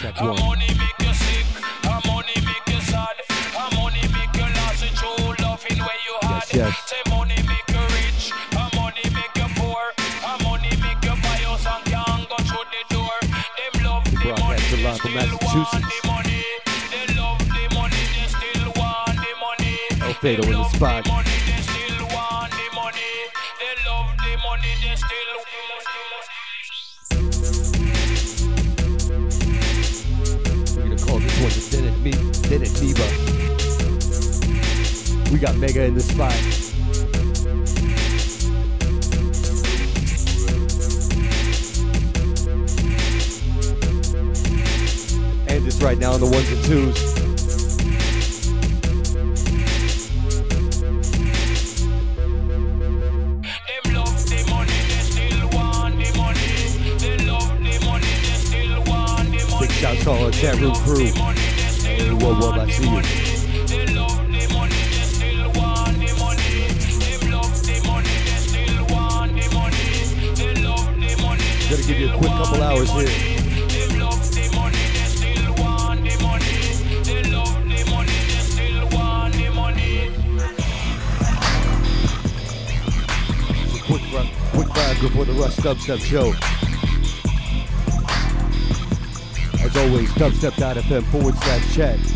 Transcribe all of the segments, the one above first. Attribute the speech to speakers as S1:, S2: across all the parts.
S1: Check one.
S2: money make you sick, her money make you sad, her money make you lost the true loving where you had.
S1: Yes, yes.
S2: Say money make you rich, her money make you poor, her money make you buy house and can't go through the door. Them love the money, they still want the money. They love the money, they still want the money.
S1: Oh, Fado
S2: They
S1: in the spot.
S2: The money,
S1: We got Mega in the spot. And it's right now on the ones and twos.
S2: Them love the money, they still want the money. They love the money, they still want the money.
S1: Big shouts to all our chat room crew. Whoa, whoa, I see you. Gotta give you a quick couple hours here. Quick, run, quick vibe before the Rush Dubstep show. As always, dubstep.fm forward slash chat.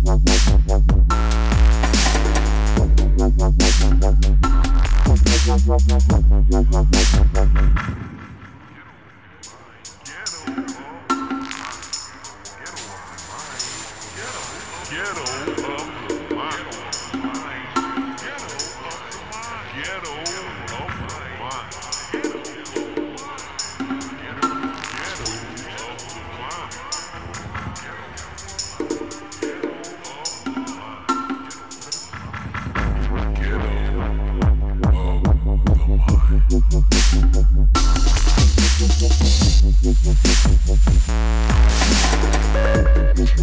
S3: Thank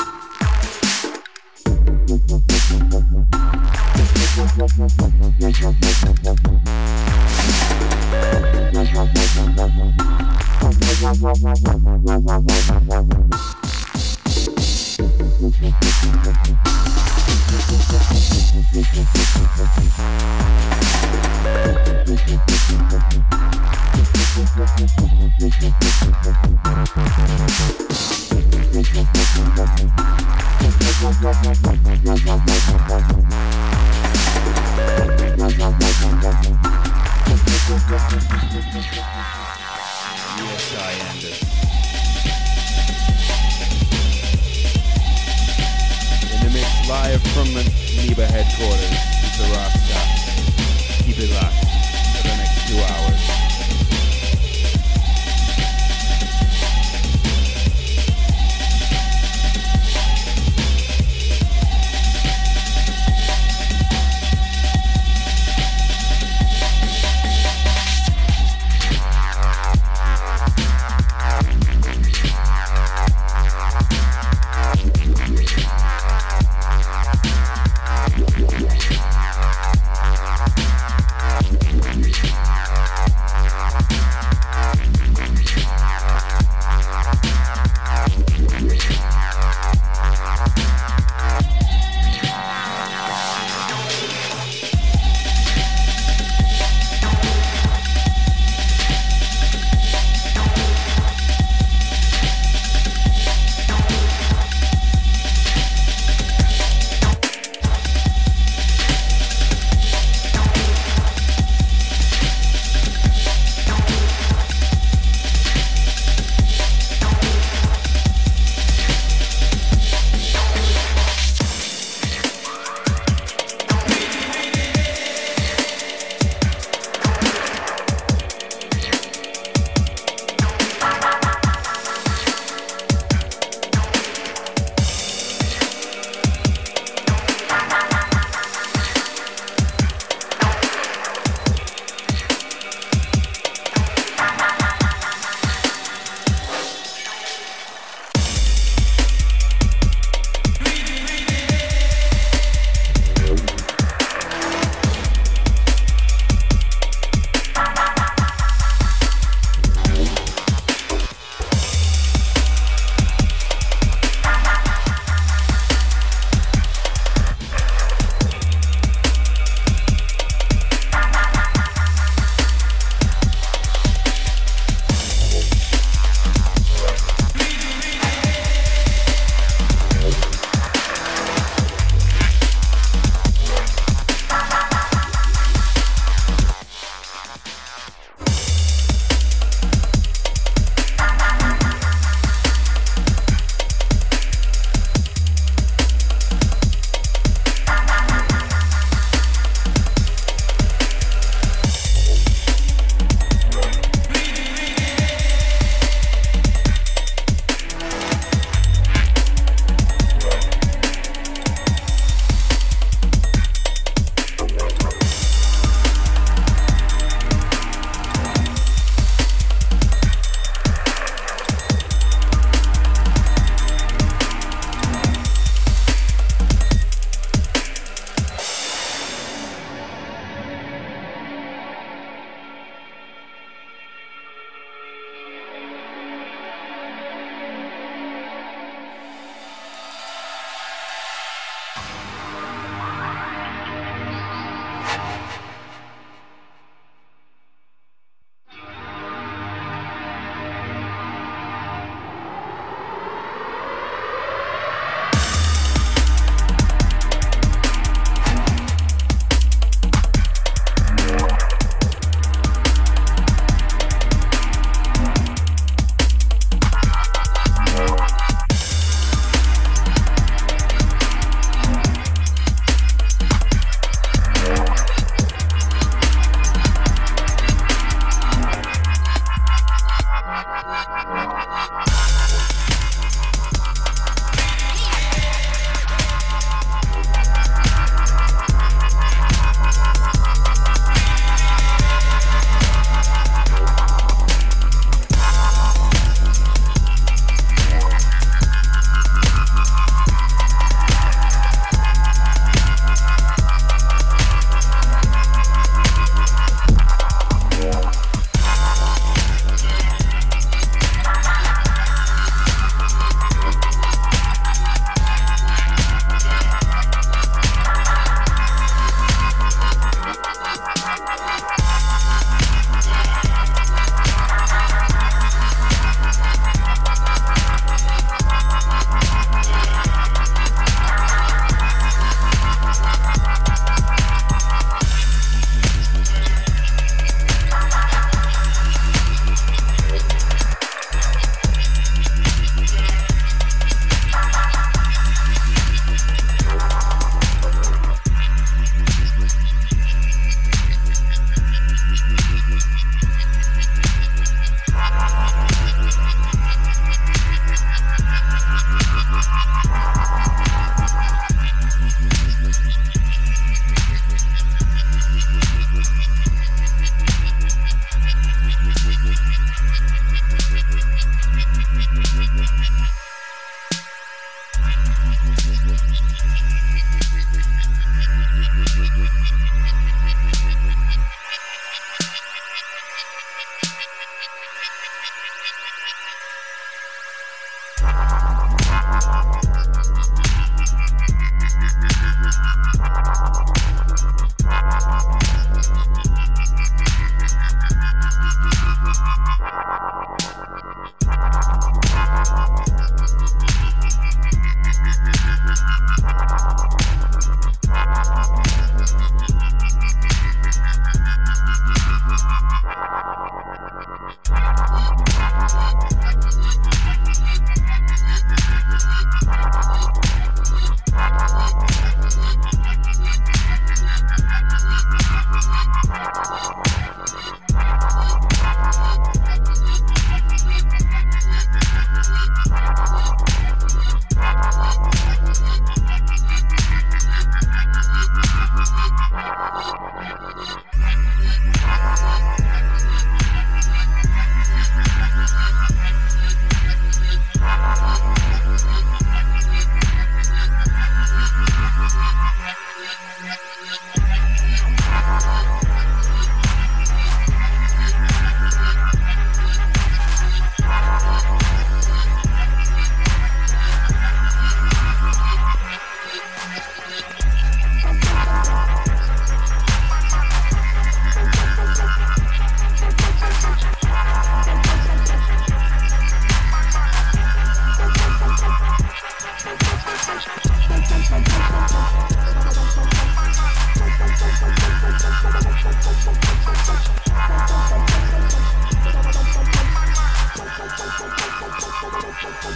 S3: you.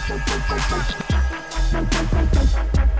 S3: Thank you.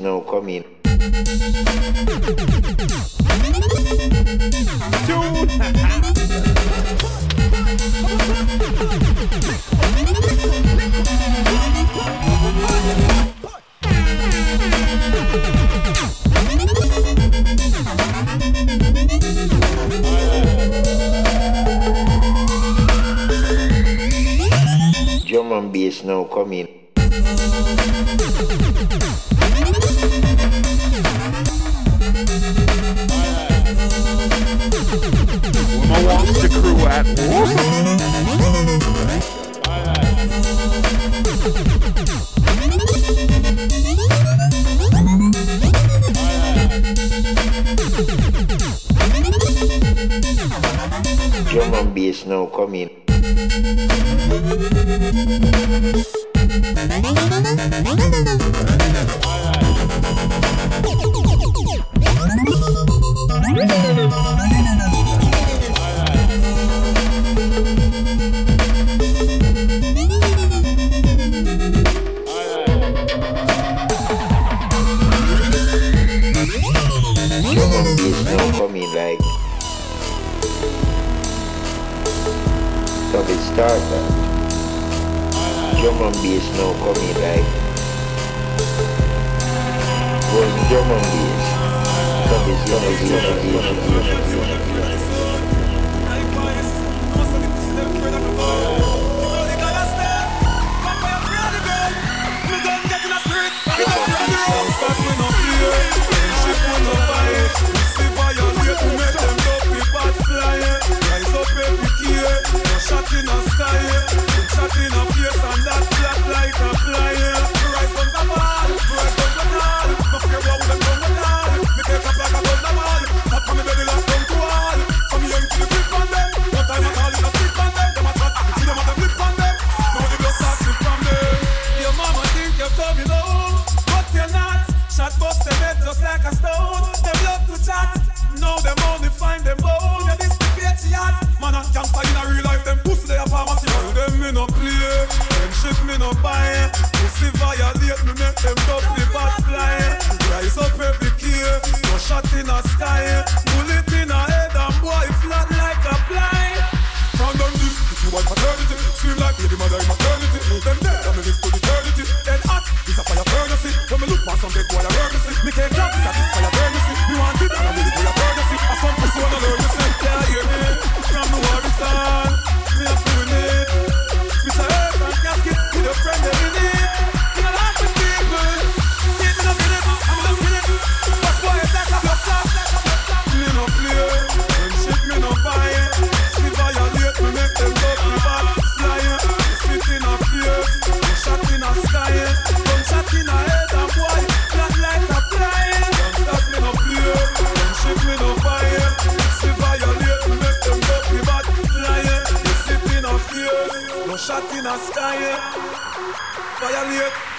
S3: is coming. Bass now coming. that. Drum and bass now coming.
S4: Não, começo.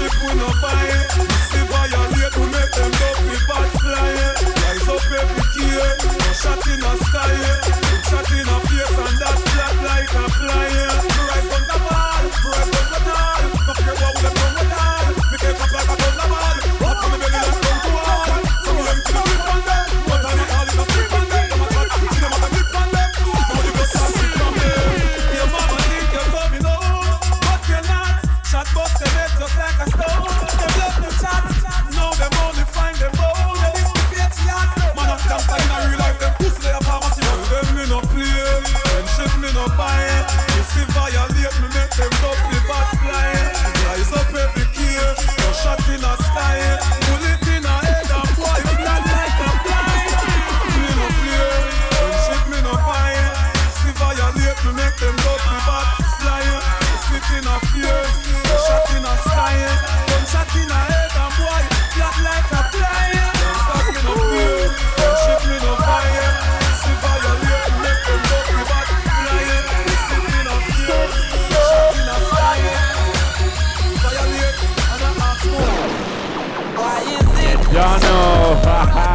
S4: We no buy See violate make them fly Rise up every key shot in sky shot in face and like a Rise on the ball Rise guns a tall. No fear what we
S5: Giordano.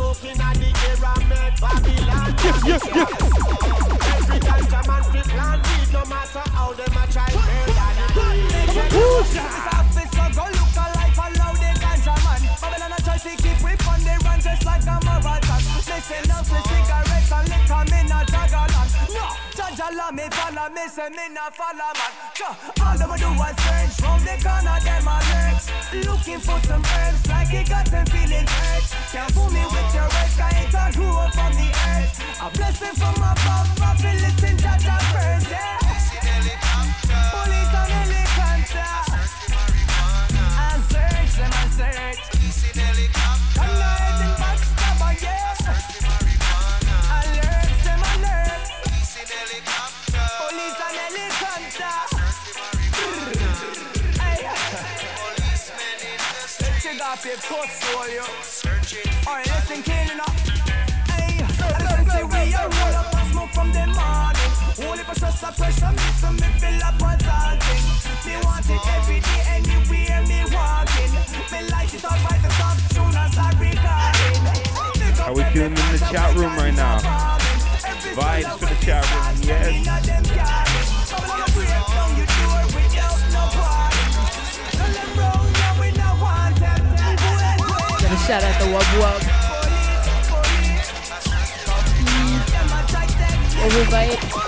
S5: it. Blow the smoke in the air and make Babylon.
S6: Yes, yes, yes.
S5: Every ganja man fi plant no matter how them a try build that.
S7: Go jagala me follow me, say me not follow man. All them a do is search from the corner them a lurks. Looking for some herbs like it got them feeling hurt. Can't fool me with your words, 'cause it all grew from the earth. A blessing from above, I feel listen Jaja first, yeah. Police and helicopter. And search them and search. Come now, head in backstabber, yeah. Your portfolio. Alright, listen, kid, enough. Hey,
S8: shout out the Wub Wub. Mm.
S9: Overbite.